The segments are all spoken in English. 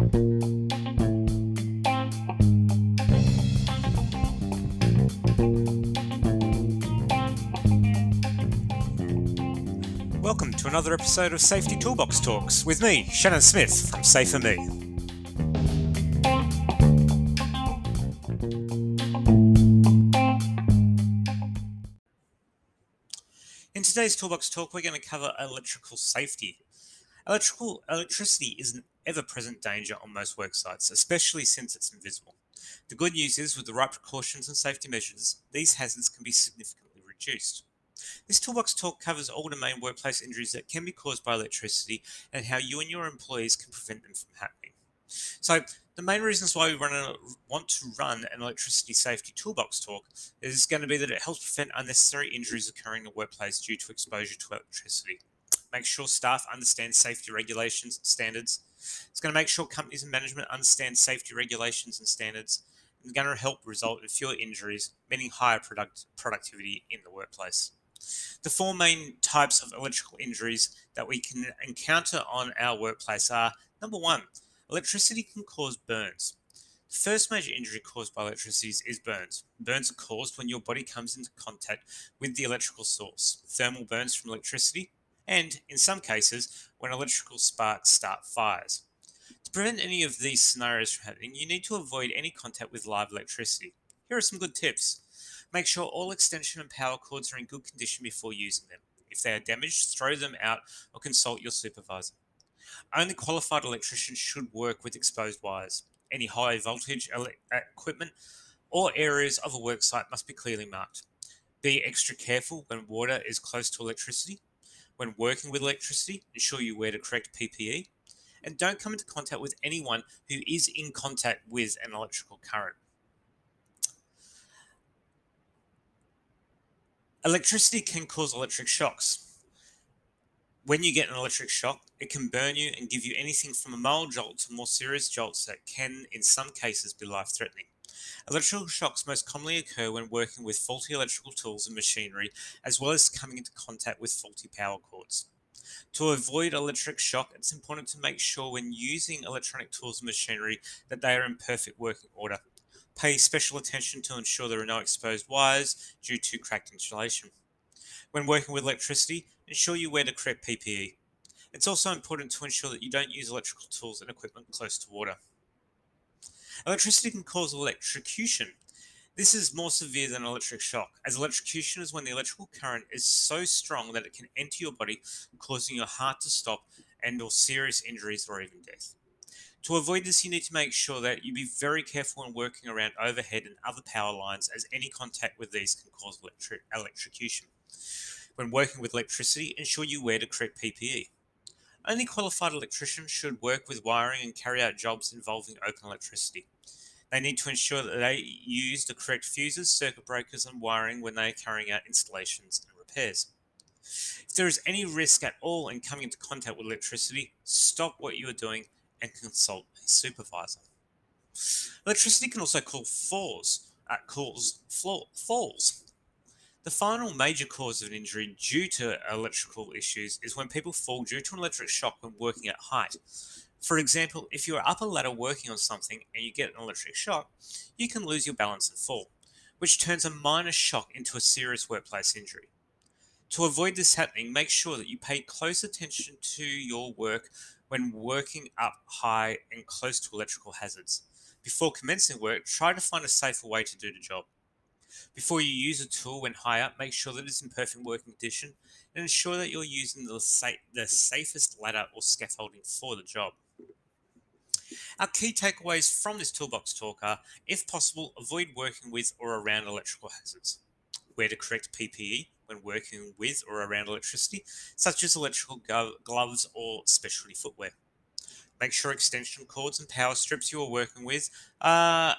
Welcome to another episode of Safety Toolbox Talks with me, Shannon Smith from Safer Me. In today's Toolbox Talk, we're going to cover electrical safety. Electrical electricity is an ever-present danger on most work sites, especially since it's invisible. The good news is, with the right precautions and safety measures, these hazards can be significantly reduced. This toolbox talk covers all the main workplace injuries that can be caused by electricity and how you and your employees can prevent them from happening. So, the main reasons why we a, want to run an electricity safety toolbox talk is going to be that it helps prevent unnecessary injuries occurring in the workplace due to exposure to electricity. Make sure staff understand safety regulations and standards. It's going to make sure companies and management understand safety regulations and standards. And going to help result in fewer injuries, meaning higher product productivity in the workplace. The four main types of electrical injuries that we can encounter on our workplace are number one, electricity can cause burns. The first major injury caused by electricity is burns. Burns are caused when your body comes into contact with the electrical source, thermal burns from electricity, and in some cases, when electrical sparks start fires. To prevent any of these scenarios from happening, you need to avoid any contact with live electricity. Here are some good tips. Make sure all extension and power cords are in good condition before using them. If they are damaged, throw them out or consult your supervisor. Only qualified electricians should work with exposed wires. Any high voltage ele- uh, equipment or areas of a worksite must be clearly marked. Be extra careful when water is close to electricity. When working with electricity, ensure you wear the correct PPE. And don't come into contact with anyone who is in contact with an electrical current. Electricity can cause electric shocks. When you get an electric shock, it can burn you and give you anything from a mild jolt to more serious jolts that can, in some cases, be life threatening. Electrical shocks most commonly occur when working with faulty electrical tools and machinery, as well as coming into contact with faulty power cords. To avoid electric shock, it's important to make sure when using electronic tools and machinery that they are in perfect working order. Pay special attention to ensure there are no exposed wires due to cracked insulation. When working with electricity, ensure you wear the correct PPE. It's also important to ensure that you don't use electrical tools and equipment close to water. Electricity can cause electrocution. This is more severe than electric shock, as electrocution is when the electrical current is so strong that it can enter your body, causing your heart to stop and or serious injuries or even death. To avoid this, you need to make sure that you be very careful when working around overhead and other power lines, as any contact with these can cause electrocution. When working with electricity, ensure you wear the correct PPE. Only qualified electricians should work with wiring and carry out jobs involving open electricity. They need to ensure that they use the correct fuses, circuit breakers, and wiring when they are carrying out installations and repairs. If there is any risk at all in coming into contact with electricity, stop what you are doing and consult a supervisor. Electricity can also cause falls, uh, cause falls. The final major cause of an injury due to electrical issues is when people fall due to an electric shock when working at height. For example, if you are up a ladder working on something and you get an electric shock, you can lose your balance and fall, which turns a minor shock into a serious workplace injury. To avoid this happening, make sure that you pay close attention to your work when working up high and close to electrical hazards. Before commencing work, try to find a safer way to do the job. Before you use a tool when high up, make sure that it's in perfect working condition and ensure that you're using the, sa- the safest ladder or scaffolding for the job. Our key takeaways from this toolbox talk are, if possible, avoid working with or around electrical hazards. Wear the correct PPE when working with or around electricity, such as electrical gloves or specialty footwear. Make sure extension cords and power strips you are working with are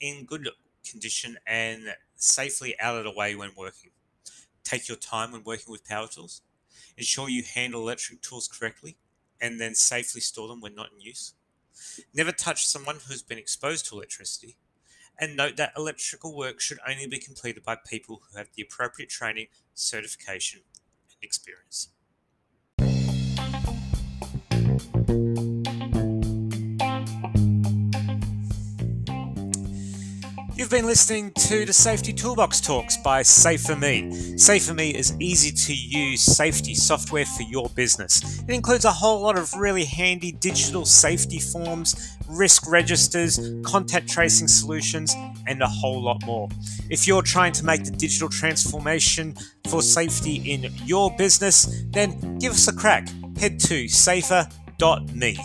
in good condition and safely out of the way when working. Take your time when working with power tools. Ensure you handle electric tools correctly and then safely store them when not in use. Never touch someone who has been exposed to electricity and note that electrical work should only be completed by people who have the appropriate training, certification, and experience. You've been listening to the Safety Toolbox Talks by Safer.me. Safer.me is easy to use safety software for your business. It includes a whole lot of really handy digital safety forms, risk registers, contact tracing solutions, and a whole lot more. If you're trying to make the digital transformation for safety in your business, then give us a crack. Head to safer.me.